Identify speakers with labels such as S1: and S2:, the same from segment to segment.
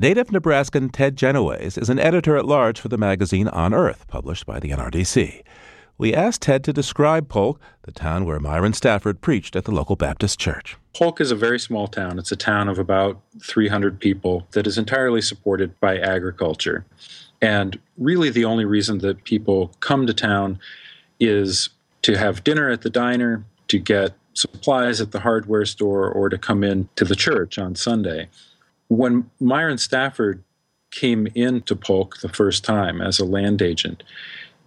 S1: Native Nebraskan Ted Genoways is an editor at large for the magazine On Earth, published by the NRDC. We asked Ted to describe Polk, the town where Myron Stafford preached at the local Baptist church.
S2: Polk is a very small town. It's a town of about 300 people that is entirely supported by agriculture. And really, the only reason that people come to town is to have dinner at the diner, to get supplies at the hardware store, or to come in to the church on Sunday. When Myron Stafford came into Polk the first time as a land agent,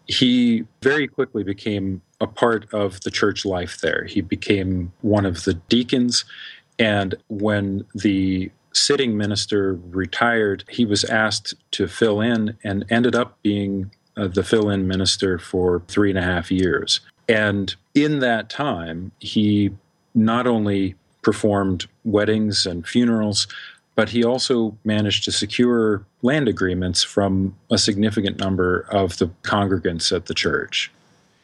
S2: he very quickly became a part of the church life there. He became one of the deacons. And when the sitting minister retired, he was asked to fill in and ended up being uh, the fill in minister for three and a half years. And in that time, he not only performed weddings and funerals, but he also managed to secure land agreements from a significant number of the congregants at the church.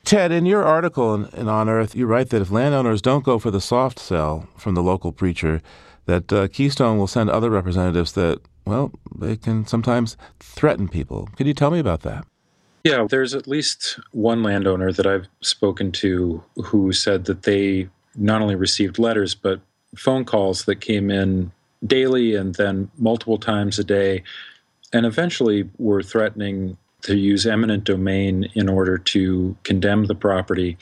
S1: Ted, in your article in, in On Earth, you write that if landowners don't go for the soft sell from the local preacher, that uh, Keystone will send other representatives that, well, they can sometimes threaten people. Could you tell me about that?
S2: Yeah, there's at least one landowner that I've spoken to who said that they not only received letters, but phone calls that came in daily and then multiple times a day, and eventually were threatening to use eminent domain in order to condemn the property,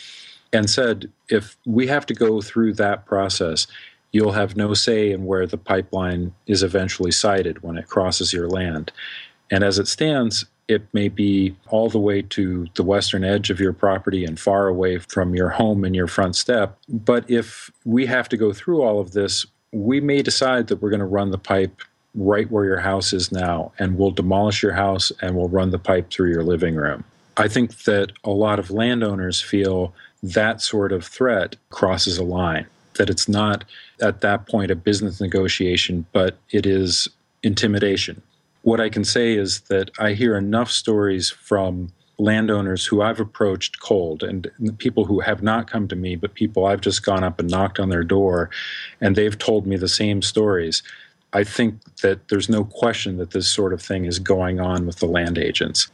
S2: and said, if we have to go through that process, you'll have no say in where the pipeline is eventually sited when it crosses your land. And as it stands, it may be all the way to the western edge of your property and far away from your home and your front step. But if we have to go through all of this, we may decide that we're going to run the pipe right where your house is now, and we'll demolish your house and we'll run the pipe through your living room. I think that a lot of landowners feel that sort of threat crosses a line, that it's not at that point a business negotiation, but it is intimidation. What I can say is that I hear enough stories from landowners who I've approached cold and people who have not come to me, but people I've just gone up and knocked on their door and they've told me the same stories. I think that there's no question that this sort of thing is going on with the land agents.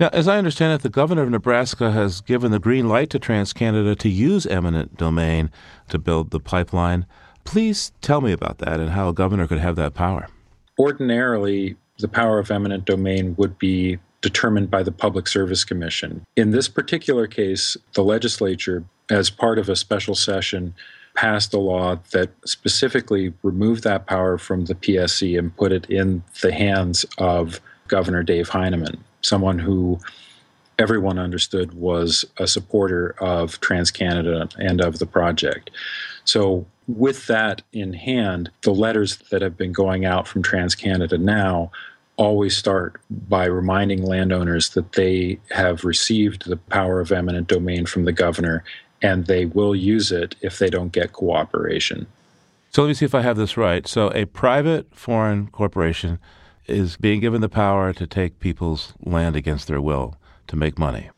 S1: Now, as I understand it, the governor of Nebraska has given the green light to TransCanada to use eminent domain to build the pipeline. Please tell me about that and how a governor could have that power.
S2: Ordinarily, the power of eminent domain would be determined by the Public Service Commission. In this particular case, the legislature, as part of a special session, passed a law that specifically removed that power from the PSC and put it in the hands of Governor Dave Heineman, someone who everyone understood was a supporter of TransCanada and of the project. So, with that in hand, the letters that have been going out from TransCanada now always start by reminding landowners that they have received the power of eminent domain from the governor and they will use it if they don't get cooperation.
S1: So let me see if I have this right. So a private foreign corporation is being given the power to take people's land against their will to make money.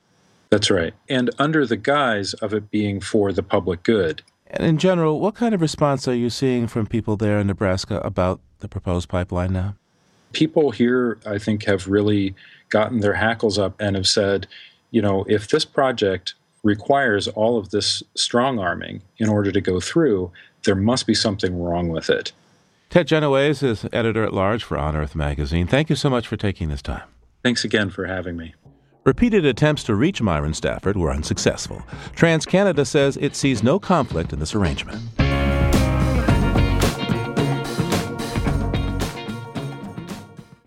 S2: That's right. And under the guise of it being for the public good.
S1: And in general, what kind of response are you seeing from people there in Nebraska about the proposed pipeline now?
S2: People here, I think, have really gotten their hackles up and have said, you know, if this project requires all of this strong arming in order to go through, there must be something wrong with it.
S1: Ted Genoways is editor at large for On Earth magazine. Thank you so much for taking this time.
S2: Thanks again for having me.
S1: Repeated attempts to reach Myron Stafford were unsuccessful. TransCanada says it sees no conflict in this arrangement.